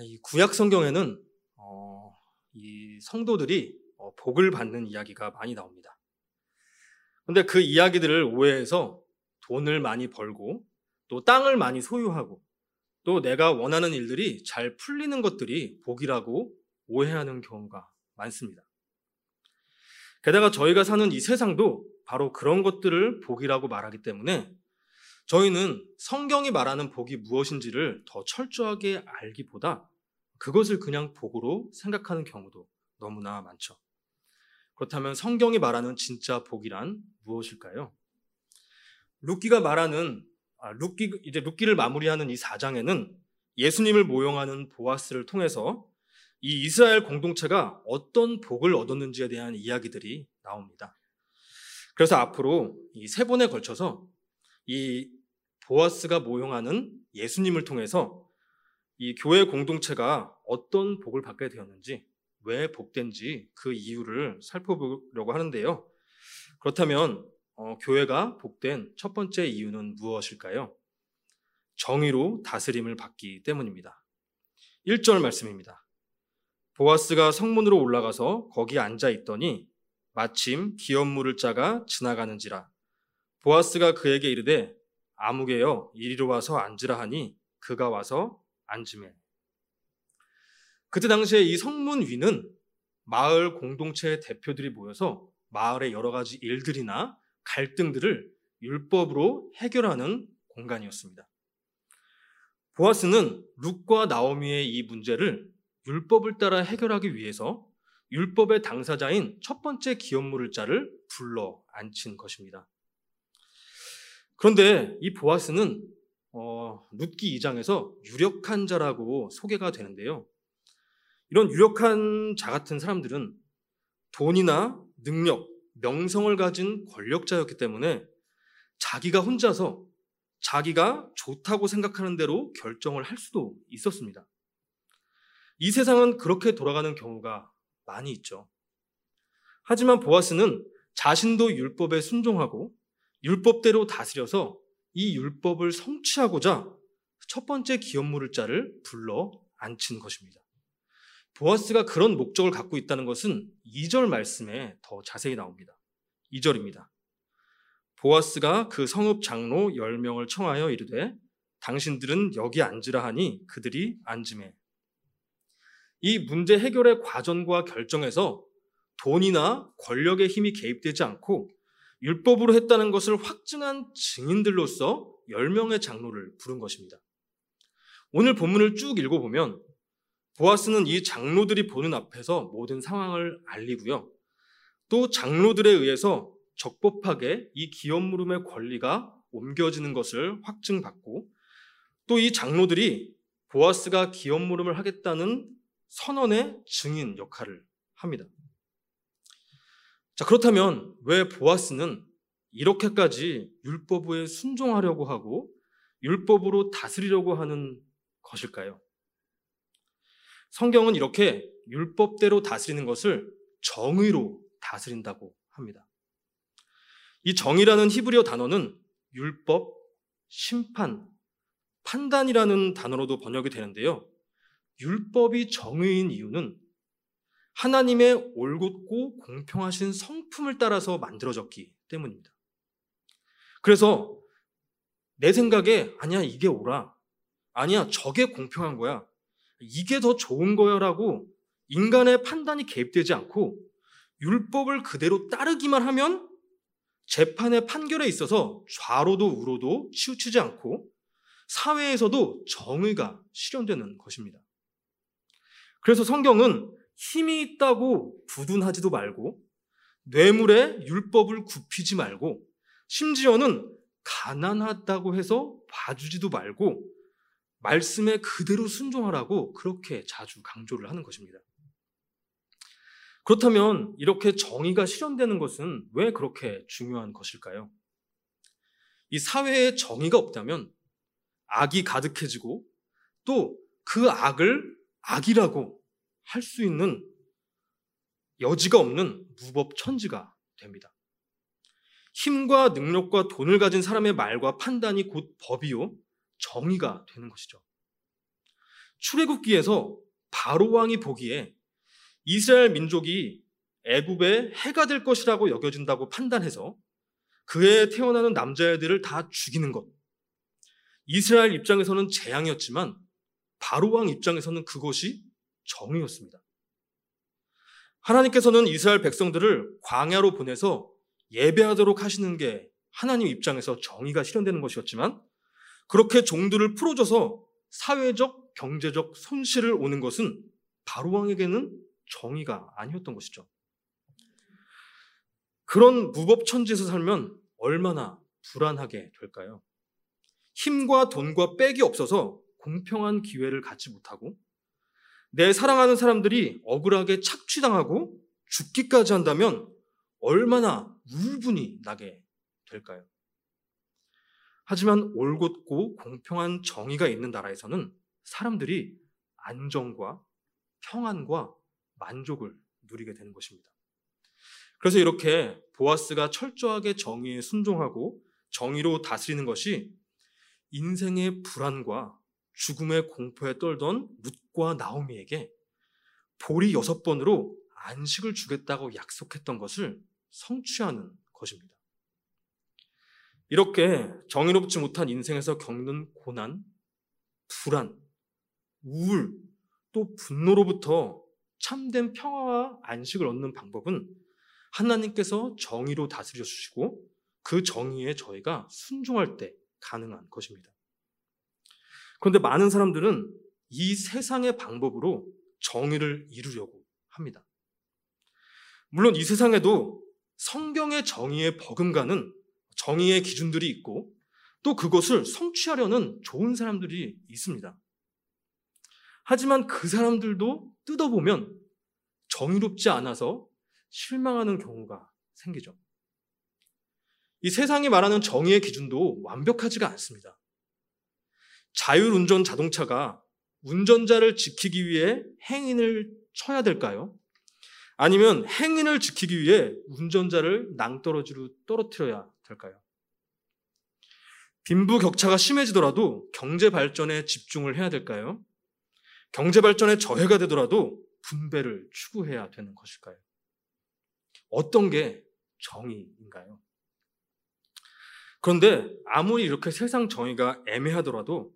이 구약 성경에는 어, 이 성도들이 어, 복을 받는 이야기가 많이 나옵니다. 근데 그 이야기들을 오해해서 돈을 많이 벌고 또 땅을 많이 소유하고 또 내가 원하는 일들이 잘 풀리는 것들이 복이라고 오해하는 경우가 많습니다. 게다가 저희가 사는 이 세상도 바로 그런 것들을 복이라고 말하기 때문에 저희는 성경이 말하는 복이 무엇인지를 더 철저하게 알기보다 그것을 그냥 복으로 생각하는 경우도 너무나 많죠. 그렇다면 성경이 말하는 진짜 복이란 무엇일까요? 룻기가 말하는 아, 룻기 이제 룻기를 마무리하는 이 4장에는 예수님을 모용하는 보아스를 통해서 이 이스라엘 공동체가 어떤 복을 얻었는지에 대한 이야기들이 나옵니다. 그래서 앞으로 이 세 번에 걸쳐서 이 보아스가 모용하는 예수님을 통해서 이 교회 공동체가 어떤 복을 받게 되었는지, 왜 복된지 그 이유를 살펴보려고 하는데요. 그렇다면 어, 교회가 복된 첫 번째 이유는 무엇일까요? 정의로 다스림을 받기 때문입니다. 1절 말씀입니다. 보아스가 성문으로 올라가서 거기 앉아 있더니 마침 기업물을 짜가 지나가는지라 보아스가 그에게 이르되 아무개여 이리로 와서 앉으라 하니 그가 와서 앉으매 그때 당시에 이 성문 위는 마을 공동체의 대표들이 모여서 마을의 여러 가지 일들이나 갈등들을 율법으로 해결하는 공간이었습니다. 보아스는 룩과 나오미의 이 문제를 율법을 따라 해결하기 위해서 율법의 당사자인 첫 번째 기업물을 자를 불러 앉힌 것입니다. 그런데 이 보아스는 어, 룻기 2장에서 유력한 자라고 소개가 되는데요. 이런 유력한 자 같은 사람들은 돈이나 능력, 명성을 가진 권력자였기 때문에 자기가 혼자서 자기가 좋다고 생각하는 대로 결정을 할 수도 있었습니다. 이 세상은 그렇게 돌아가는 경우가 많이 있죠. 하지만 보아스는 자신도 율법에 순종하고 율법대로 다스려서 이 율법을 성취하고자 첫 번째 기업물을 자를 불러 앉힌 것입니다. 보아스가 그런 목적을 갖고 있다는 것은 2절 말씀에 더 자세히 나옵니다. 2절입니다. 보아스가 그 성읍 장로 10명을 청하여 이르되 당신들은 여기 앉으라 하니 그들이 앉음에 이 문제 해결의 과정과 결정에서 돈이나 권력의 힘이 개입되지 않고 율법으로 했다는 것을 확증한 증인들로서 10명의 장로를 부른 것입니다. 오늘 본문을 쭉 읽어보면 보아스는 이 장로들이 보는 앞에서 모든 상황을 알리고요. 또 장로들에 의해서 적법하게 이 기업 물음의 권리가 옮겨지는 것을 확증받고 또 이 장로들이 보아스가 기업 물음을 하겠다는 선언의 증인 역할을 합니다. 자, 그렇다면 왜 보아스는 이렇게까지 율법에 순종하려고 하고 율법으로 다스리려고 하는 것일까요? 성경은 이렇게 율법대로 다스리는 것을 정의로 다스린다고 합니다. 이 정의라는 히브리어 단어는 율법, 심판, 판단이라는 단어로도 번역이 되는데요. 율법이 정의인 이유는 하나님의 올곧고 공평하신 성품을 따라서 만들어졌기 때문입니다. 그래서 내 생각에 아니야 이게 옳아. 아니야 저게 공평한 거야. 이게 더 좋은 거야라고 인간의 판단이 개입되지 않고 율법을 그대로 따르기만 하면 재판의 판결에 있어서 좌로도 우로도 치우치지 않고 사회에서도 정의가 실현되는 것입니다. 그래서 성경은 힘이 있다고 두둔하지도 말고 뇌물에 율법을 굽히지 말고 심지어는 가난하다고 해서 봐주지도 말고 말씀에 그대로 순종하라고 그렇게 자주 강조를 하는 것입니다. 그렇다면 이렇게 정의가 실현되는 것은 왜 그렇게 중요한 것일까요? 이 사회에 정의가 없다면 악이 가득해지고 또 그 악을 악이라고 할 수 있는 여지가 없는 무법 천지가 됩니다. 힘과 능력과 돈을 가진 사람의 말과 판단이 곧 법이요, 정의가 되는 것이죠. 출애굽기에서 바로 왕이 보기에 이스라엘 민족이 애굽의 해가 될 것이라고 여겨진다고 판단해서 그에 태어나는 남자애들을 다 죽이는 것. 이스라엘 입장에서는 재앙이었지만 바로 왕 입장에서는 그것이 정의였습니다. 하나님께서는 이스라엘 백성들을 광야로 보내서 예배하도록 하시는 게 하나님 입장에서 정의가 실현되는 것이었지만 그렇게 종들을 풀어줘서 사회적, 경제적 손실을 오는 것은 바로왕에게는 정의가 아니었던 것이죠. 그런 무법 천지에서 살면 얼마나 불안하게 될까요? 힘과 돈과 빽이 없어서 공평한 기회를 갖지 못하고 내 사랑하는 사람들이 억울하게 착취당하고 죽기까지 한다면 얼마나 울분이 나게 될까요? 하지만 올곧고 공평한 정의가 있는 나라에서는 사람들이 안정과 평안과 만족을 누리게 되는 것입니다. 그래서 이렇게 보아스가 철저하게 정의에 순종하고 정의로 다스리는 것이 인생의 불안과 죽음의 공포에 떨던 룻과 나오미에게 보리 여섯 번으로 안식을 주겠다고 약속했던 것을 성취하는 것입니다. 이렇게 정의롭지 못한 인생에서 겪는 고난, 불안, 우울, 또 분노로부터 참된 평화와 안식을 얻는 방법은 하나님께서 정의로 다스려 주시고 그 정의에 저희가 순종할 때 가능한 것입니다. 그런데 많은 사람들은 이 세상의 방법으로 정의를 이루려고 합니다. 물론 이 세상에도 성경의 정의에 버금가는 정의의 기준들이 있고 또 그것을 성취하려는 좋은 사람들이 있습니다. 하지만 그 사람들도 뜯어보면 정의롭지 않아서 실망하는 경우가 생기죠. 이 세상이 말하는 정의의 기준도 완벽하지가 않습니다. 자율운전 자동차가 운전자를 지키기 위해 행인을 쳐야 될까요? 아니면 행인을 지키기 위해 운전자를 낭떠러지로 떨어뜨려야 될까요? 빈부 격차가 심해지더라도 경제 발전에 집중을 해야 될까요? 경제 발전에 저해가 되더라도 분배를 추구해야 되는 것일까요? 어떤 게 정의인가요? 그런데 아무리 이렇게 세상 정의가 애매하더라도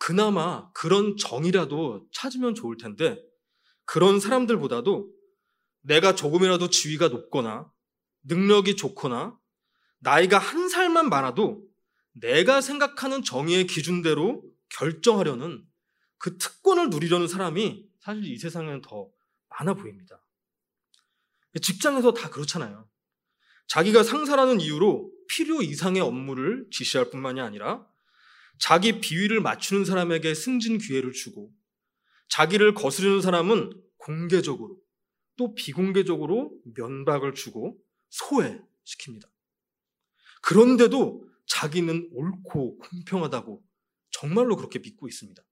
그나마 그런 정의라도 찾으면 좋을 텐데 그런 사람들보다도 내가 조금이라도 지위가 높거나 능력이 좋거나 나이가 한 살만 많아도 내가 생각하는 정의의 기준대로 결정하려는 그 특권을 누리려는 사람이 사실 이 세상에는 더 많아 보입니다. 직장에서 다 그렇잖아요. 자기가 상사라는 이유로 필요 이상의 업무를 지시할 뿐만이 아니라 자기 비위를 맞추는 사람에게 승진 기회를 주고 자기를 거스르는 사람은 공개적으로 또 비공개적으로 면박을 주고 소외시킵니다. 그런데도 자기는 옳고 공평하다고 정말로 그렇게 믿고 있습니다.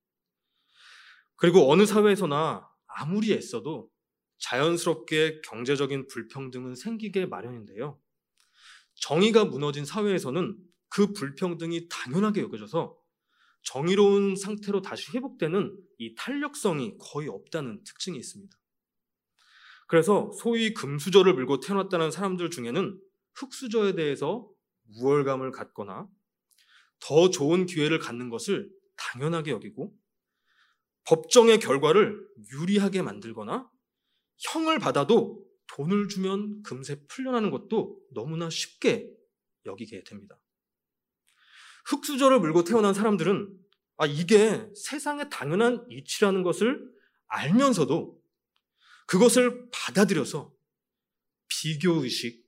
그리고 어느 사회에서나 아무리 애써도 자연스럽게 경제적인 불평등은 생기게 마련인데요. 정의가 무너진 사회에서는 그 불평등이 당연하게 여겨져서 정의로운 상태로 다시 회복되는 이 탄력성이 거의 없다는 특징이 있습니다. 그래서 소위 금수저를 물고 태어났다는 사람들 중에는 흙수저에 대해서 우월감을 갖거나 더 좋은 기회를 갖는 것을 당연하게 여기고 법정의 결과를 유리하게 만들거나 형을 받아도 돈을 주면 금세 풀려나는 것도 너무나 쉽게 여기게 됩니다. 흙수저를 물고 태어난 사람들은 아, 이게 세상의 당연한 이치라는 것을 알면서도 그것을 받아들여서 비교의식,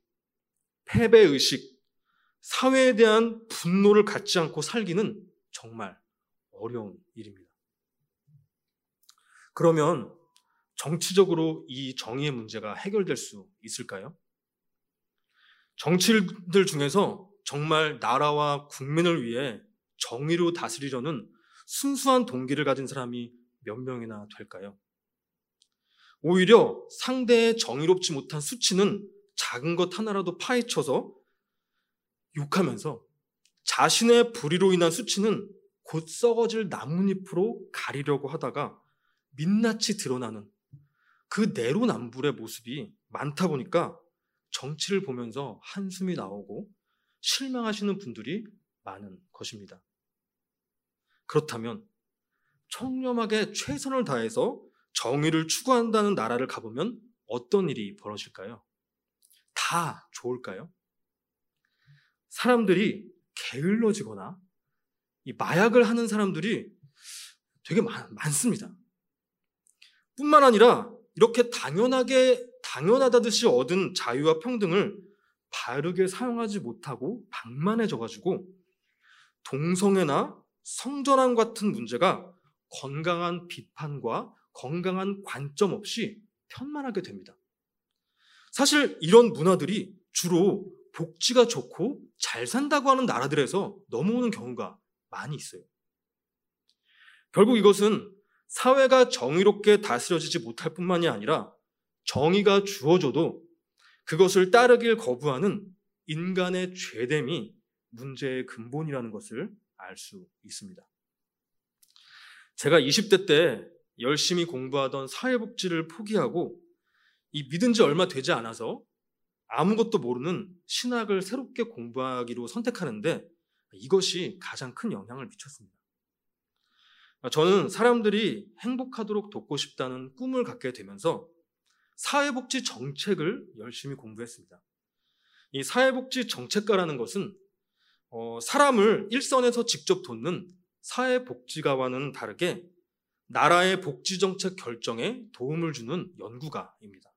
패배의식, 사회에 대한 분노를 갖지 않고 살기는 정말 어려운 일입니다. 그러면 정치적으로 이 정의의 문제가 해결될 수 있을까요? 정치인들 중에서 정말 나라와 국민을 위해 정의로 다스리려는 순수한 동기를 가진 사람이 몇 명이나 될까요? 오히려 상대의 정의롭지 못한 수치는 작은 것 하나라도 파헤쳐서 욕하면서 자신의 불의로 인한 수치는 곧 썩어질 나뭇잎으로 가리려고 하다가 민낯이 드러나는 그 내로남불의 모습이 많다 보니까 정치를 보면서 한숨이 나오고 실망하시는 분들이 많은 것입니다. 그렇다면 청렴하게 최선을 다해서 정의를 추구한다는 나라를 가보면 어떤 일이 벌어질까요? 다 좋을까요? 사람들이 게을러지거나 이 마약을 하는 사람들이 되게 많, 많습니다. 뿐만 아니라 이렇게 당연하게 당연하다듯이 얻은 자유와 평등을 바르게 사용하지 못하고 방만해져 가지고 동성애나 성전환 같은 문제가 건강한 비판과 건강한 관점 없이 편만하게 됩니다. 사실 이런 문화들이 주로 복지가 좋고 잘 산다고 하는 나라들에서 넘어오는 경우가 많이 있어요. 결국 이것은 사회가 정의롭게 다스려지지 못할 뿐만이 아니라 정의가 주어져도 그것을 따르길 거부하는 인간의 죄됨이 문제의 근본이라는 것을 알 수 있습니다. 제가 20대 때 열심히 공부하던 사회복지를 포기하고 이 믿은 지 얼마 되지 않아서 아무것도 모르는 신학을 새롭게 공부하기로 선택하는데 이것이 가장 큰 영향을 미쳤습니다. 저는 사람들이 행복하도록 돕고 싶다는 꿈을 갖게 되면서 사회복지 정책을 열심히 공부했습니다. 이 사회복지 정책가라는 것은 어, 사람을 일선에서 직접 돕는 사회복지가와는 다르게 나라의 복지정책 결정에 도움을 주는 연구가입니다.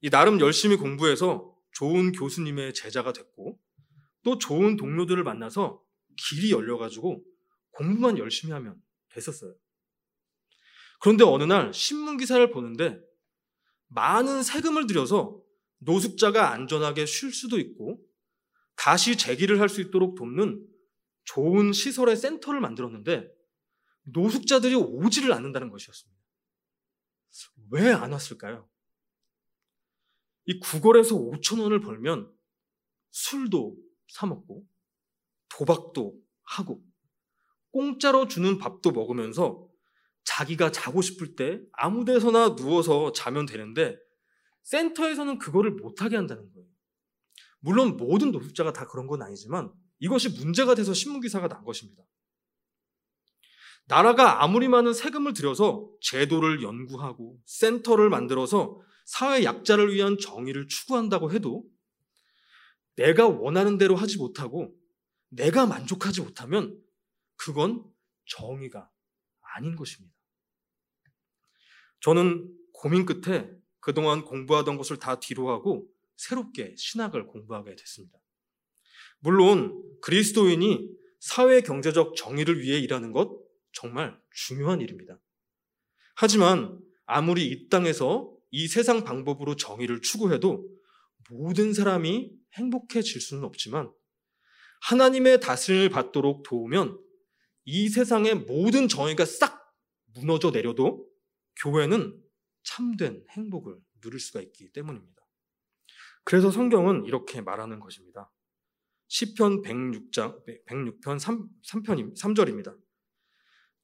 이 나름 열심히 공부해서 좋은 교수님의 제자가 됐고 또 좋은 동료들을 만나서 길이 열려가지고 공부만 열심히 하면 됐었어요. 그런데 어느 날 신문 기사를 보는데 많은 세금을 들여서 노숙자가 안전하게 쉴 수도 있고 다시 재기를 할 수 있도록 돕는 좋은 시설의 센터를 만들었는데 노숙자들이 오지를 않는다는 것이었습니다. 왜 안 왔을까요? 이 구걸에서 5천 원을 벌면 술도 사 먹고 도박도 하고 공짜로 주는 밥도 먹으면서 자기가 자고 싶을 때 아무 데서나 누워서 자면 되는데 센터에서는 그거를 못하게 한다는 거예요. 물론 모든 노숙자가 다 그런 건 아니지만 이것이 문제가 돼서 신문기사가 난 것입니다. 나라가 아무리 많은 세금을 들여서 제도를 연구하고 센터를 만들어서 사회 약자를 위한 정의를 추구한다고 해도 내가 원하는 대로 하지 못하고 내가 만족하지 못하면 그건 정의가 아닌 것입니다. 저는 고민 끝에 그동안 공부하던 것을 다 뒤로하고 새롭게 신학을 공부하게 됐습니다. 물론 그리스도인이 사회 경제적 정의를 위해 일하는 것 정말 중요한 일입니다. 하지만 아무리 이 땅에서 이 세상 방법으로 정의를 추구해도 모든 사람이 행복해질 수는 없지만 하나님의 다스림을 받도록 도우면 이 세상의 모든 정의가 싹 무너져 내려도 교회는 참된 행복을 누릴 수가 있기 때문입니다. 그래서 성경은 이렇게 말하는 것입니다. 시편 106장 106편 3, 3편 3절입니다.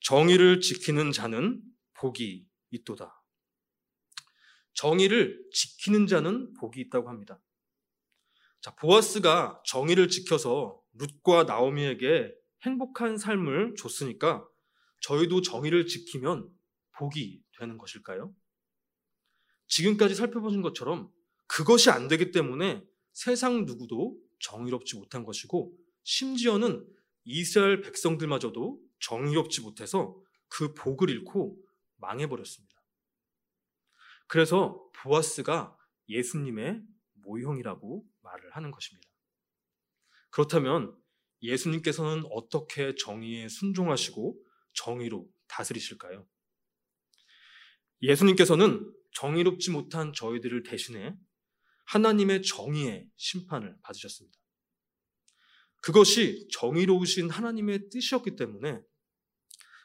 정의를 지키는 자는 복이 있도다. 정의를 지키는 자는 복이 있다고 합니다. 자, 보아스가 정의를 지켜서 룻과 나오미에게 행복한 삶을 줬으니까 저희도 정의를 지키면 복이 되는 것일까요? 지금까지 살펴보신 것처럼 그것이 안 되기 때문에 세상 누구도 정의롭지 못한 것이고 심지어는 이스라엘 백성들마저도 정의롭지 못해서 그 복을 잃고 망해버렸습니다. 그래서 보아스가 예수님의 모형이라고 말을 하는 것입니다. 그렇다면 예수님께서는 어떻게 정의에 순종하시고 정의로 다스리실까요? 예수님께서는 정의롭지 못한 저희들을 대신해 하나님의 정의의 심판을 받으셨습니다. 그것이 정의로우신 하나님의 뜻이었기 때문에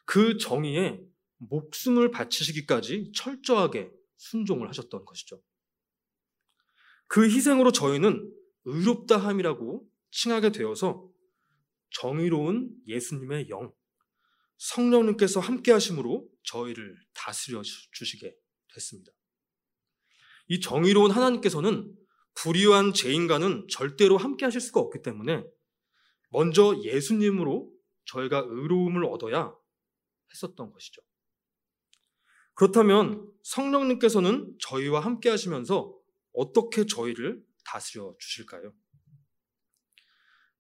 그 정의에 목숨을 바치시기까지 철저하게 순종을 하셨던 것이죠. 그 희생으로 저희는 의롭다함이라고 칭하게 되어서 정의로운 예수님의 영, 성령님께서 함께 하심으로 저희를 다스려 주시게 됐습니다. 이 정의로운 하나님께서는 불의한 죄인과는 절대로 함께 하실 수가 없기 때문에 먼저 예수님으로 저희가 의로움을 얻어야 했었던 것이죠. 그렇다면 성령님께서는 저희와 함께 하시면서 어떻게 저희를 다스려 주실까요?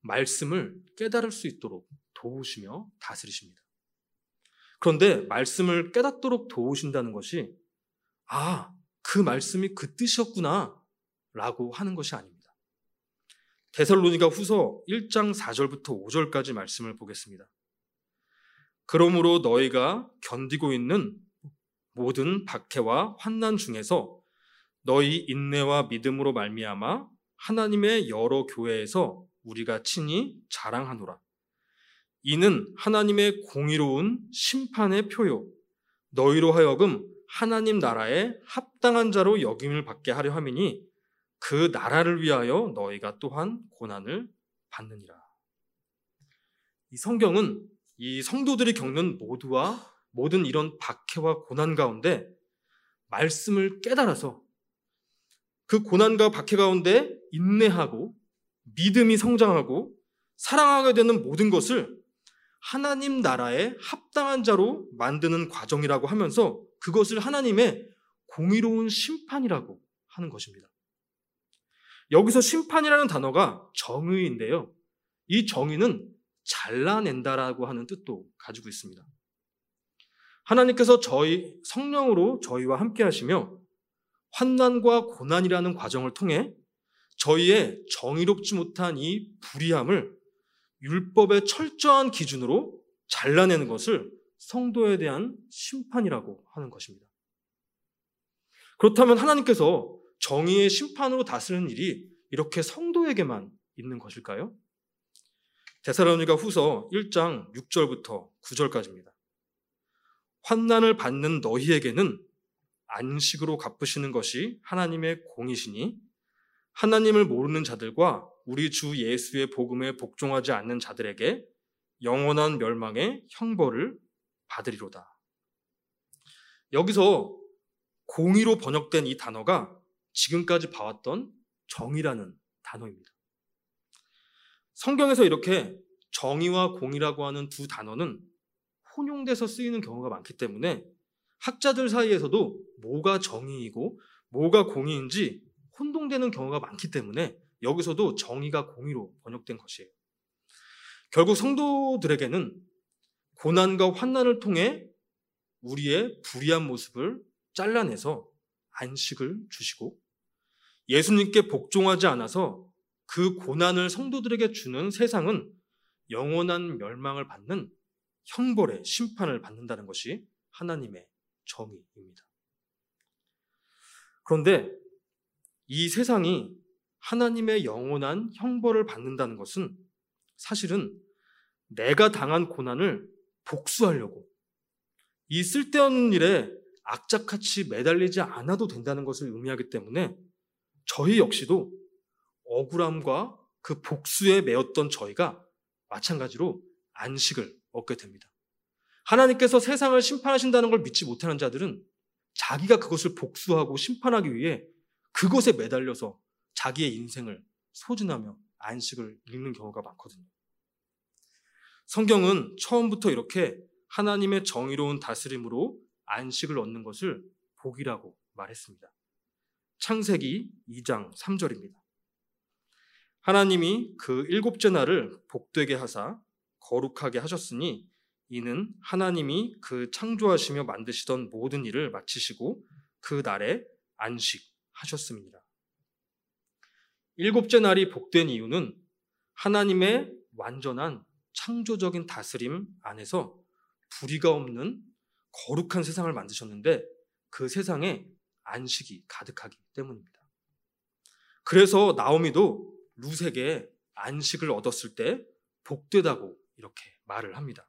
말씀을 깨달을 수 있도록 도우시며 다스리십니다. 그런데 말씀을 깨닫도록 도우신다는 것이 아, 그 말씀이 그 뜻이었구나 라고 하는 것이 아닙니다. 데살로니가 후서 1장 4절부터 5절까지 말씀을 보겠습니다. 그러므로 너희가 견디고 있는 모든 박해와 환난 중에서 너희 인내와 믿음으로 말미암아 하나님의 여러 교회에서 우리가 친히 자랑하노라. 이는 하나님의 공의로운 심판의 표요. 너희로 하여금 하나님 나라에 합당한 자로 여김을 받게 하려 함이니 그 나라를 위하여 너희가 또한 고난을 받느니라. 이 성경은 이 성도들이 겪는 모두와 모든 이런 박해와 고난 가운데 말씀을 깨달아서 그 고난과 박해 가운데 인내하고 믿음이 성장하고 사랑하게 되는 모든 것을 하나님 나라에 합당한 자로 만드는 과정이라고 하면서 그것을 하나님의 공의로운 심판이라고 하는 것입니다. 여기서 심판이라는 단어가 정의인데요. 이 정의는 잘라낸다라고 하는 뜻도 가지고 있습니다. 하나님께서 저희 성령으로 저희와 함께 하시며 환난과 고난이라는 과정을 통해 저희의 정의롭지 못한 이 불의함을 율법의 철저한 기준으로 잘라내는 것을 성도에 대한 심판이라고 하는 것입니다. 그렇다면 하나님께서 정의의 심판으로 다스리는 일이 이렇게 성도에게만 있는 것일까요? 데살로니가 후서 1장 6절부터 9절까지입니다. 환난을 받는 너희에게는 안식으로 갚으시는 것이 하나님의 공이시니 하나님을 모르는 자들과 우리 주 예수의 복음에 복종하지 않는 자들에게 영원한 멸망의 형벌을 받으리로다. 여기서 공의로 번역된 이 단어가 지금까지 봐왔던 정의라는 단어입니다. 성경에서 이렇게 정의와 공의라고 하는 두 단어는 혼용돼서 쓰이는 경우가 많기 때문에 학자들 사이에서도 뭐가 정의이고 뭐가 공의인지 혼동되는 경우가 많기 때문에 여기서도 정의가 공의로 번역된 것이에요. 결국 성도들에게는 고난과 환난을 통해 우리의 불의한 모습을 잘라내서 안식을 주시고 예수님께 복종하지 않아서 그 고난을 성도들에게 주는 세상은 영원한 멸망을 받는 형벌의 심판을 받는다는 것이 하나님의 정의입니다. 그런데 이 세상이 하나님의 영원한 형벌을 받는다는 것은 사실은 내가 당한 고난을 복수하려고 이 쓸데없는 일에 악착같이 매달리지 않아도 된다는 것을 의미하기 때문에 저희 역시도 억울함과 그 복수에 매었던 저희가 마찬가지로 안식을 얻게 됩니다. 하나님께서 세상을 심판하신다는 걸 믿지 못하는 자들은 자기가 그것을 복수하고 심판하기 위해 그것에 매달려서 자기의 인생을 소진하며 안식을 잃는 경우가 많거든요. 성경은 처음부터 이렇게 하나님의 정의로운 다스림으로 안식을 얻는 것을 복이라고 말했습니다. 창세기 2장 3절입니다. 하나님이 그 일곱째 날을 복되게 하사 거룩하게 하셨으니 이는 하나님이 그 창조하시며 만드시던 모든 일을 마치시고 그 날에 안식 하셨습니다. 일곱째 날이 복된 이유는 하나님의 완전한 창조적인 다스림 안에서 불의가 없는 거룩한 세상을 만드셨는데 그 세상에 안식이 가득하기 때문입니다. 그래서 나오미도 룻에게 안식을 얻었을 때 복되다고 이렇게 말을 합니다.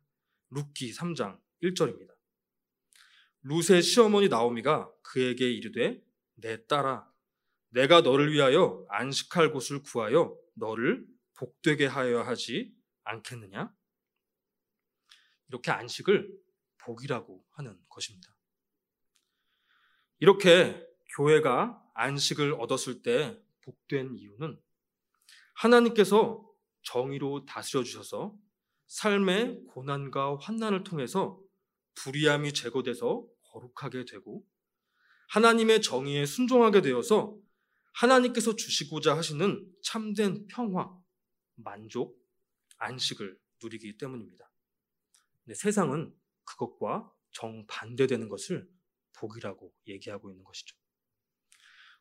룻기 3장 1절입니다. 룻의 시어머니 나오미가 그에게 이르되 내 딸아 내가 너를 위하여 안식할 곳을 구하여 너를 복되게 하여 하지 않겠느냐? 이렇게 안식을 복이라고 하는 것입니다. 이렇게 교회가 안식을 얻었을 때 복된 이유는 하나님께서 정의로 다스려 주셔서 삶의 고난과 환난을 통해서 불의함이 제거돼서 거룩하게 되고 하나님의 정의에 순종하게 되어서 하나님께서 주시고자 하시는 참된 평화, 만족, 안식을 누리기 때문입니다. 근데 세상은 그것과 정반대되는 것을 복이라고 얘기하고 있는 것이죠.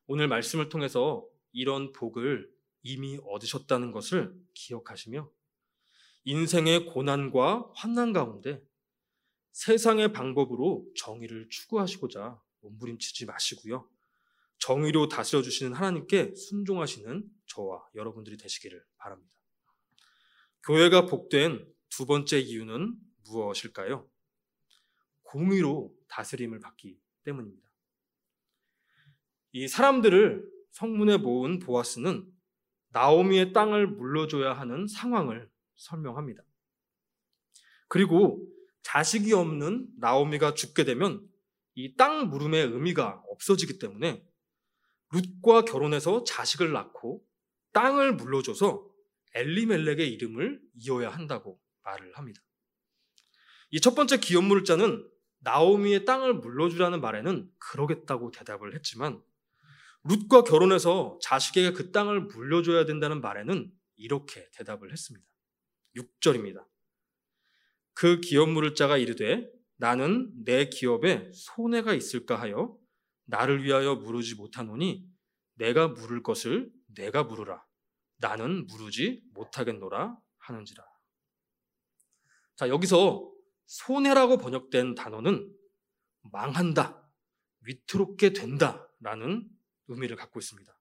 오늘 말씀을 통해서 이런 복을 이미 얻으셨다는 것을 기억하시며 인생의 고난과 환난 가운데 세상의 방법으로 정의를 추구하시고자 몸부림치지 마시고요. 정의로 다스려 주시는 하나님께 순종하시는 저와 여러분들이 되시기를 바랍니다. 교회가 복된 두 번째 이유는 무엇일까요? 공의로 다스림을 받기 때문입니다. 이 사람들을 성문에 모은 보아스는 나오미의 땅을 물러줘야 하는 상황을 설명합니다. 그리고 자식이 없는 나오미가 죽게 되면 이 땅 물음의 의미가 없어지기 때문에 룻과 결혼해서 자식을 낳고 땅을 물러줘서 엘리멜렉의 이름을 이어야 한다고 말을 합니다. 이 첫 번째 기업물자는 나오미의 땅을 물러주라는 말에는 그러겠다고 대답을 했지만 룻과 결혼해서 자식에게 그 땅을 물려줘야 된다는 말에는 이렇게 대답을 했습니다. 6절입니다. 그 기업 물을 자가 이르되 나는 내 기업에 손해가 있을까 하여 나를 위하여 물으지 못하노니 내가 물을 것을 내가 물으라. 나는 물으지 못하겠노라 하는지라. 자, 여기서 손해라고 번역된 단어는 망한다, 위태롭게 된다 라는 의미를 갖고 있습니다.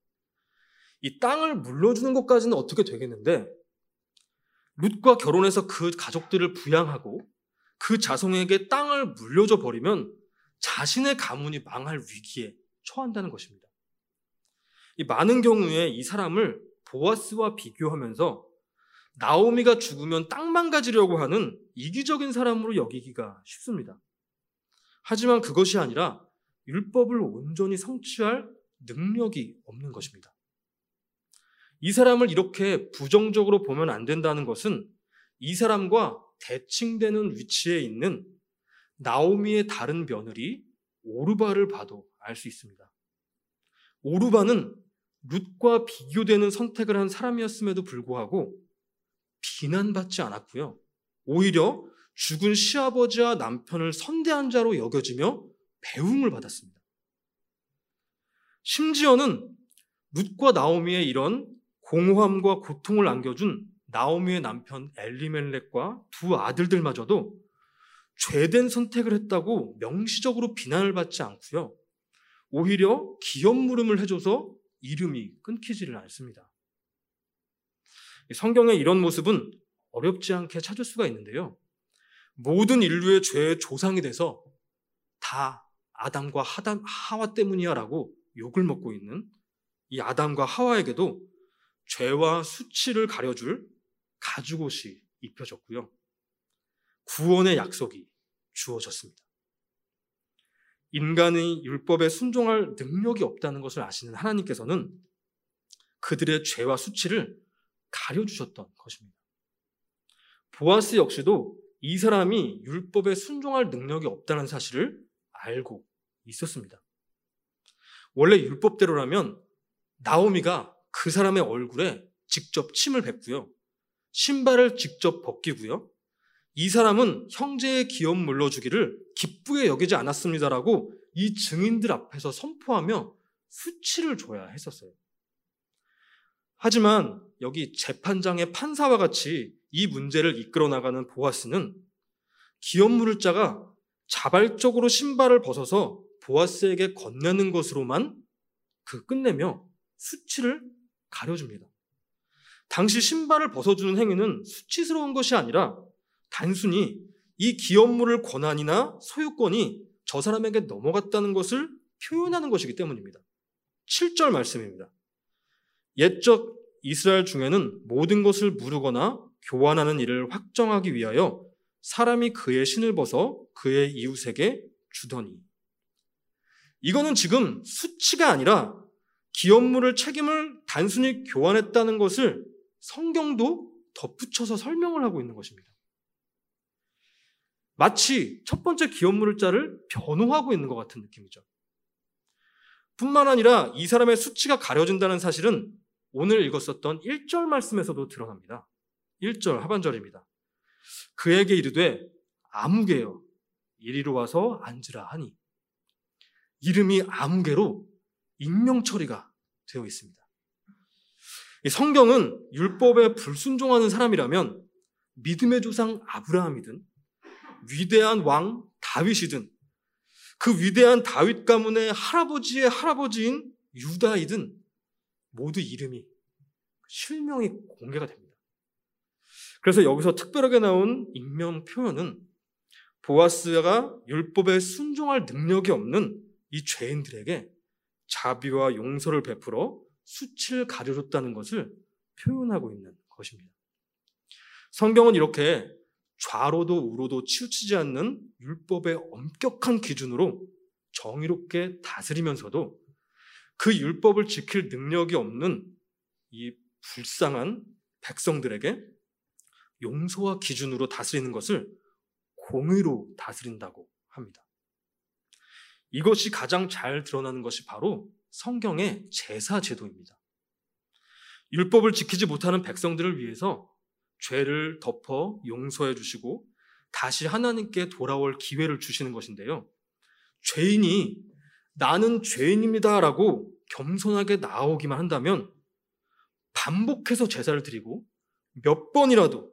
이 땅을 물려주는 것까지는 어떻게 되겠는데 룻과 결혼해서 그 가족들을 부양하고 그 자손에게 땅을 물려줘 버리면 자신의 가문이 망할 위기에 처한다는 것입니다. 이 많은 경우에 이 사람을 보아스와 비교하면서 나오미가 죽으면 땅 망가지려고 하는 이기적인 사람으로 여기기가 쉽습니다. 하지만 그것이 아니라 율법을 온전히 성취할 능력이 없는 것입니다. 이 사람을 이렇게 부정적으로 보면 안 된다는 것은 이 사람과 대칭되는 위치에 있는 나오미의 다른 며느리 오르바를 봐도 알 수 있습니다. 오르바는 룻과 비교되는 선택을 한 사람이었음에도 불구하고 비난받지 않았고요. 오히려 죽은 시아버지와 남편을 선대한 자로 여겨지며 배움을 받았습니다. 심지어는 룻과 나오미의 이런 공허함과 고통을 안겨준 나오미의 남편 엘리멜렉과 두 아들들마저도 죄된 선택을 했다고 명시적으로 비난을 받지 않고요. 오히려 기업 물음을 해줘서 이름이 끊기지를 않습니다. 성경의 이런 모습은 어렵지 않게 찾을 수가 있는데요. 모든 인류의 죄의 조상이 돼서 다 아담과 하와 때문이야 라고 욕을 먹고 있는 이 아담과 하와에게도 죄와 수치를 가려줄 가죽옷이 입혀졌고요. 구원의 약속이 주어졌습니다. 인간의 율법에 순종할 능력이 없다는 것을 아시는 하나님께서는 그들의 죄와 수치를 가려주셨던 것입니다. 보아스 역시도 이 사람이 율법에 순종할 능력이 없다는 사실을 알고 있었습니다. 원래 율법대로라면 나오미가 그 사람의 얼굴에 직접 침을 뱉고요. 신발을 직접 벗기고요. 이 사람은 형제의 기업 물러주기를 기쁘게 여기지 않았습니다라고 이 증인들 앞에서 선포하며 수치를 줘야 했었어요. 하지만 여기 재판장의 판사와 같이 이 문제를 이끌어 나가는 보아스는 기업 물을 자가 자발적으로 신발을 벗어서 보아스에게 건네는 것으로만 그 끝내며 수치를 가려줍니다. 당시 신발을 벗어주는 행위는 수치스러운 것이 아니라 단순히 이 기업물을 권한이나 소유권이 저 사람에게 넘어갔다는 것을 표현하는 것이기 때문입니다. 7절 말씀입니다. 옛적 이스라엘 중에는 모든 것을 무르거나 교환하는 일을 확정하기 위하여 사람이 그의 신을 벗어 그의 이웃에게 주더니. 이거는 지금 수치가 아니라 기업물을 책임을 단순히 교환했다는 것을 성경도 덧붙여서 설명을 하고 있는 것입니다. 마치 첫 번째 기업물자를 변호하고 있는 것 같은 느낌이죠. 뿐만 아니라 이 사람의 수치가 가려진다는 사실은 오늘 읽었었던 1절 말씀에서도 드러납니다. 1절 하반절입니다. 그에게 이르되 아무개여 이리로 와서 앉으라 하니 이름이 아무개로 익명 처리가 되어 있습니다. 성경은 율법에 불순종하는 사람이라면 믿음의 조상 아브라함이든 위대한 왕 다윗이든 그 위대한 다윗 가문의 할아버지의 할아버지인 유다이든 모두 이름이 실명이 공개가 됩니다. 그래서 여기서 특별하게 나온 익명 표현은 보아스가 율법에 순종할 능력이 없는 이 죄인들에게 자비와 용서를 베풀어 수치를 가려줬다는 것을 표현하고 있는 것입니다. 성경은 이렇게 좌로도 우로도 치우치지 않는 율법의 엄격한 기준으로 정의롭게 다스리면서도 그 율법을 지킬 능력이 없는 이 불쌍한 백성들에게 용서와 기준으로 다스리는 것을 공의로 다스린다고 합니다. 이것이 가장 잘 드러나는 것이 바로 성경의 제사 제도입니다. 율법을 지키지 못하는 백성들을 위해서 죄를 덮어 용서해 주시고 다시 하나님께 돌아올 기회를 주시는 것인데요. 죄인이 나는 죄인입니다라고 겸손하게 나오기만 한다면 반복해서 제사를 드리고 몇 번이라도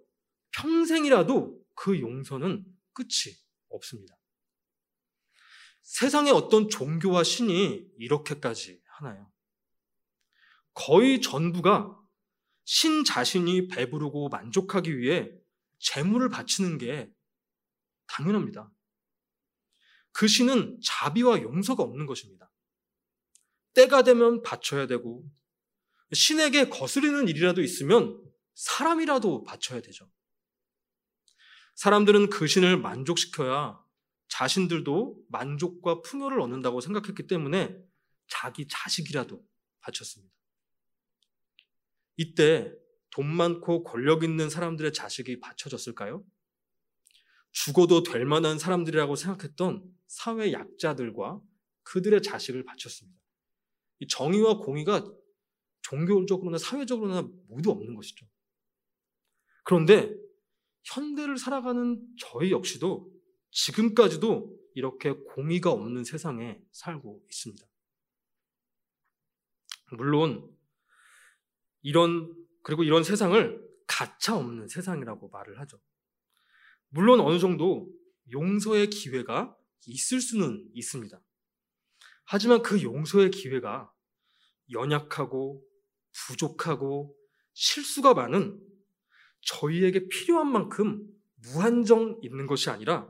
평생이라도 그 용서는 끝이 없습니다. 세상의 어떤 종교와 신이 이렇게까지 하나요? 거의 전부가 신 자신이 배부르고 만족하기 위해 재물을 바치는 게 당연합니다. 그 신은 자비와 용서가 없는 것입니다. 때가 되면 바쳐야 되고 신에게 거스르는 일이라도 있으면 사람이라도 바쳐야 되죠. 사람들은 그 신을 만족시켜야 자신들도 만족과 풍요를 얻는다고 생각했기 때문에 자기 자식이라도 바쳤습니다. 이때 돈 많고 권력 있는 사람들의 자식이 바쳐졌을까요? 죽어도 될 만한 사람들이라고 생각했던 사회 약자들과 그들의 자식을 바쳤습니다. 이 정의와 공의가 종교적으로나 사회적으로나 모두 없는 것이죠. 그런데 현대를 살아가는 저희 역시도 지금까지도 이렇게 공의가 없는 세상에 살고 있습니다. 물론 이런 그리고 이런 세상을 가차 없는 세상이라고 말을 하죠. 물론 어느 정도 용서의 기회가 있을 수는 있습니다. 하지만 그 용서의 기회가 연약하고 부족하고 실수가 많은 저희에게 필요한 만큼 무한정 있는 것이 아니라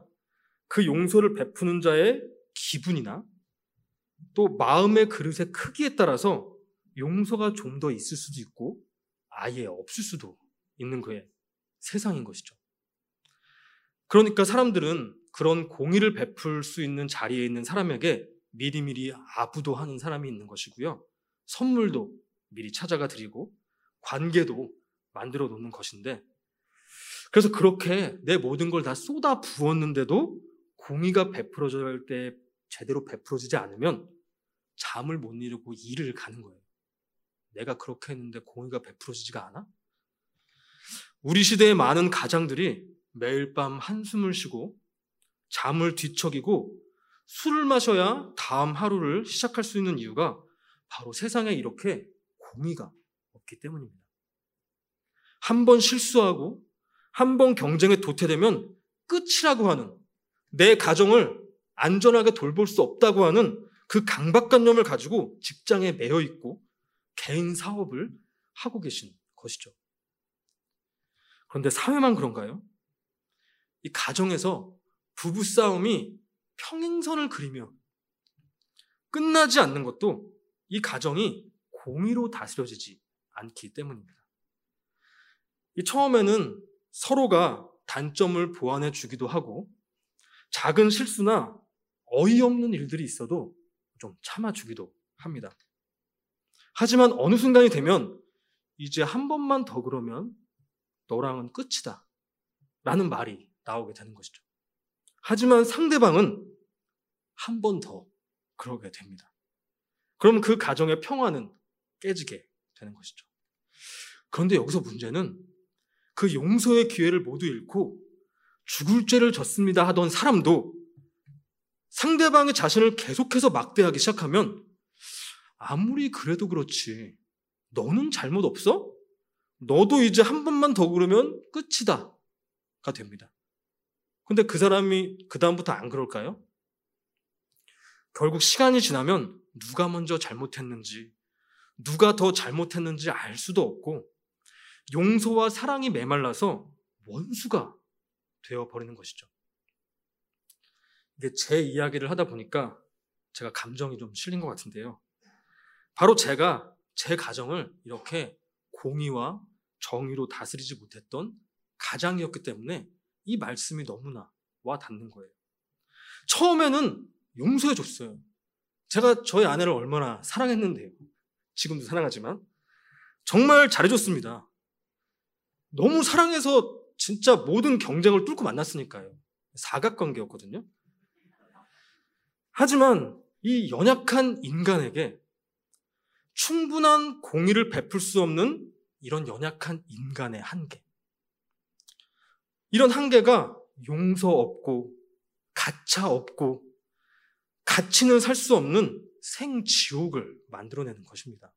그 용서를 베푸는 자의 기분이나 또 마음의 그릇의 크기에 따라서 용서가 좀 더 있을 수도 있고 아예 없을 수도 있는 거에 세상인 것이죠. 그러니까 사람들은 그런 공의를 베풀 수 있는 자리에 있는 사람에게 미리미리 아부도 하는 사람이 있는 것이고요. 선물도 미리 찾아가 드리고 관계도 만들어 놓는 것인데 그래서 그렇게 내 모든 걸 다 쏟아 부었는데도 공의가 베풀어질 때 제대로 베풀어지지 않으면 잠을 못 이루고 일을 가는 거예요. 내가 그렇게 했는데 공의가 베풀어지지가 않아? 우리 시대의 많은 가장들이 매일 밤 한숨을 쉬고 잠을 뒤척이고 술을 마셔야 다음 하루를 시작할 수 있는 이유가 바로 세상에 이렇게 공의가 없기 때문입니다. 한 번 실수하고 한 번 경쟁에 도태되면 끝이라고 하는 내 가정을 안전하게 돌볼 수 없다고 하는 그 강박관념을 가지고 직장에 매여 있고 개인 사업을 하고 계신 것이죠. 그런데 사회만 그런가요? 이 가정에서 부부싸움이 평행선을 그리며 끝나지 않는 것도 이 가정이 공의로 다스려지지 않기 때문입니다. 이 처음에는 서로가 단점을 보완해 주기도 하고 작은 실수나 어이없는 일들이 있어도 좀 참아주기도 합니다. 하지만 어느 순간이 되면 이제 한 번만 더 그러면 너랑은 끝이다. 라는 말이 나오게 되는 것이죠. 하지만 상대방은 한 번 더 그러게 됩니다. 그럼 그 가정의 평화는 깨지게 되는 것이죠. 그런데 여기서 문제는 그 용서의 기회를 모두 잃고 죽을 죄를 졌습니다 하던 사람도 상대방의 자신을 계속해서 막대하기 시작하면 아무리 그래도 그렇지 너는 잘못 없어? 너도 이제 한 번만 더 그러면 끝이다 가 됩니다. 근데 그 사람이 그다음부터 안 그럴까요? 결국 시간이 지나면 누가 먼저 잘못했는지, 누가 더 잘못했는지 알 수도 없고, 용서와 사랑이 메말라서 원수가 되어 버리는 것이죠. 이게 제 이야기를 하다 보니까 제가 감정이 좀 실린 것 같은데요. 바로 제가 제 가정을 이렇게 공의와 정의로 다스리지 못했던 가장이었기 때문에 이 말씀이 너무나 와 닿는 거예요. 처음에는 용서해 줬어요. 제가 저희 아내를 얼마나 사랑했는데요. 지금도 사랑하지만 정말 잘해줬습니다. 너무 사랑해서 진짜 모든 경쟁을 뚫고 만났으니까요. 사각관계였거든요. 하지만 이 연약한 인간에게 충분한 공의를 베풀 수 없는 이런 연약한 인간의 한계. 이런 한계가 용서 없고, 가차 없고, 가치는 살 수 없는 생지옥을 만들어내는 것입니다.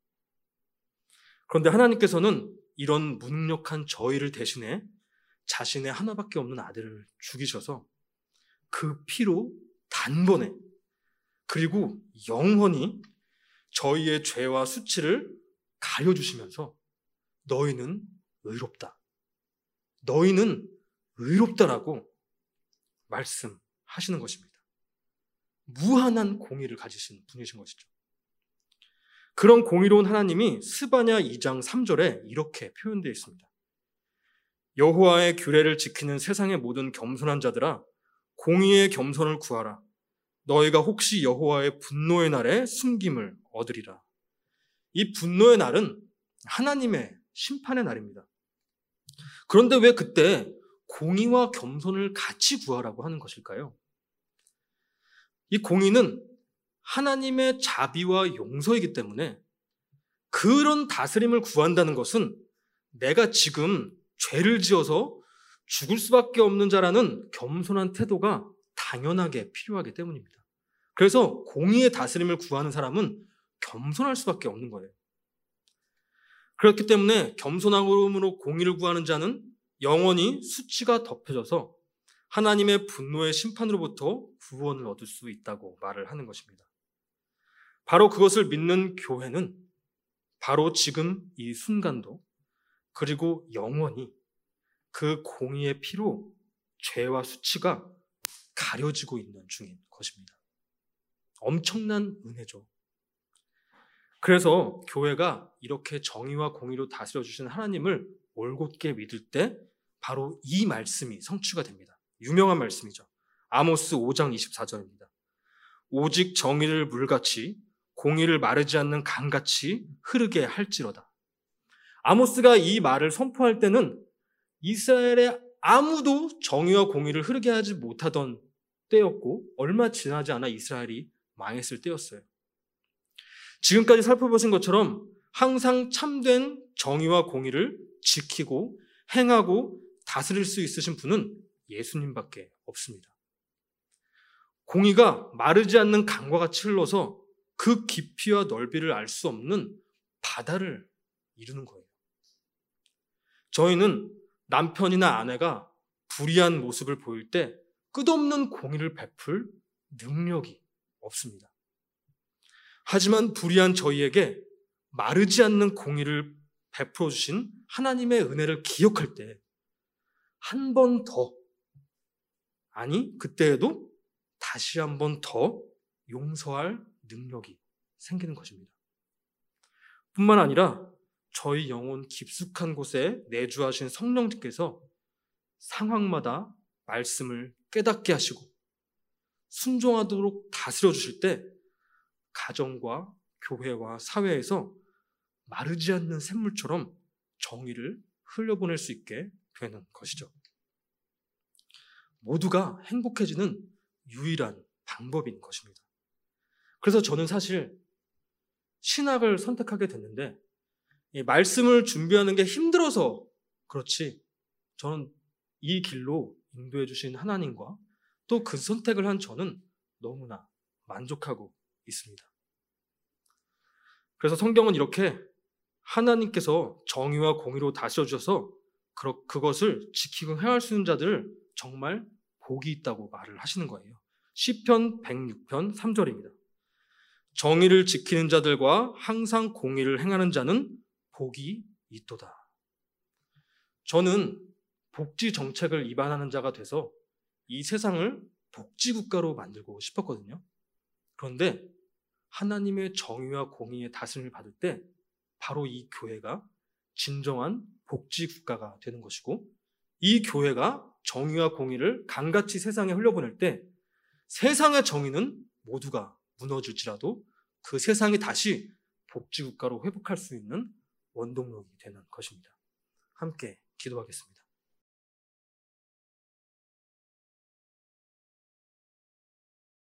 그런데 하나님께서는 이런 무능력한 저희를 대신해 자신의 하나밖에 없는 아들을 죽이셔서 그 피로 단번에 그리고 영원히 저희의 죄와 수치를 가려주시면서 너희는 의롭다. 너희는 의롭다라고 말씀하시는 것입니다. 무한한 공의를 가지신 분이신 것이죠. 그런 공의로운 하나님이 스바냐 2장 3절에 이렇게 표현되어 있습니다. 여호와의 규례를 지키는 세상의 모든 겸손한 자들아 공의의 겸손을 구하라. 너희가 혹시 여호와의 분노의 날에 숨김을 얻으리라. 이 분노의 날은 하나님의 심판의 날입니다. 그런데 왜 그때 공의와 겸손을 같이 구하라고 하는 것일까요? 이 공의는 하나님의 자비와 용서이기 때문에 그런 다스림을 구한다는 것은 내가 지금 죄를 지어서 죽을 수밖에 없는 자라는 겸손한 태도가 당연하게 필요하기 때문입니다. 그래서 공의의 다스림을 구하는 사람은 겸손할 수밖에 없는 거예요. 그렇기 때문에 겸손함으로 공의를 구하는 자는 영원히 수치가 덮여져서 하나님의 분노의 심판으로부터 구원을 얻을 수 있다고 말을 하는 것입니다. 바로 그것을 믿는 교회는 바로 지금 이 순간도 그리고 영원히 그 공의의 피로 죄와 수치가 가려지고 있는 중인 것입니다. 엄청난 은혜죠. 그래서 교회가 이렇게 정의와 공의로 다스려 주신 하나님을 올곧게 믿을 때 바로 이 말씀이 성취가 됩니다. 유명한 말씀이죠. 아모스 5장 24절입니다. 오직 정의를 물같이 공의를 마르지 않는 강같이 흐르게 할지로다. 아모스가 이 말을 선포할 때는 이스라엘의 아무도 정의와 공의를 흐르게 하지 못하던 때였고 얼마 지나지 않아 이스라엘이 망했을 때였어요. 지금까지 살펴보신 것처럼 항상 참된 정의와 공의를 지키고 행하고 다스릴 수 있으신 분은 예수님밖에 없습니다. 공의가 마르지 않는 강과 같이 흘러서 그 깊이와 넓이를 알 수 없는 바다를 이루는 거예요. 저희는 남편이나 아내가 불의한 모습을 보일 때 끝없는 공의를 베풀 능력이 없습니다. 하지만 불의한 저희에게 마르지 않는 공의를 베풀어 주신 하나님의 은혜를 기억할 때 한 번 더, 아니, 그때에도 다시 한 번 더 용서할 능력이 생기는 것입니다. 뿐만 아니라 저희 영혼 깊숙한 곳에 내주하신 성령님께서 상황마다 말씀을 깨닫게 하시고 순종하도록 다스려 주실 때 가정과 교회와 사회에서 마르지 않는 샘물처럼 정의를 흘려보낼 수 있게 되는 것이죠. 모두가 행복해지는 유일한 방법인 것입니다. 그래서 저는 사실 신학을 선택하게 됐는데 말씀을 준비하는 게 힘들어서 그렇지 저는 이 길로 인도해 주신 하나님과 또 그 선택을 한 저는 너무나 만족하고 있습니다. 그래서 성경은 이렇게 하나님께서 정의와 공의로 다스려 주셔서 그것을 지키고 행할 수 있는 자들 정말 복이 있다고 말을 하시는 거예요. 시편 106편 3절입니다. 정의를 지키는 자들과 항상 공의를 행하는 자는 복이 있도다. 저는 복지 정책을 입안하는 자가 돼서 이 세상을 복지 국가로 만들고 싶었거든요. 그런데 하나님의 정의와 공의의 다스림을 받을 때 바로 이 교회가 진정한 복지 국가가 되는 것이고 이 교회가 정의와 공의를 강같이 세상에 흘려보낼 때 세상의 정의는 모두가 무너질지라도 그 세상이 다시 복지 국가로 회복할 수 있는 원동력이 되는 것입니다. 함께 기도하겠습니다.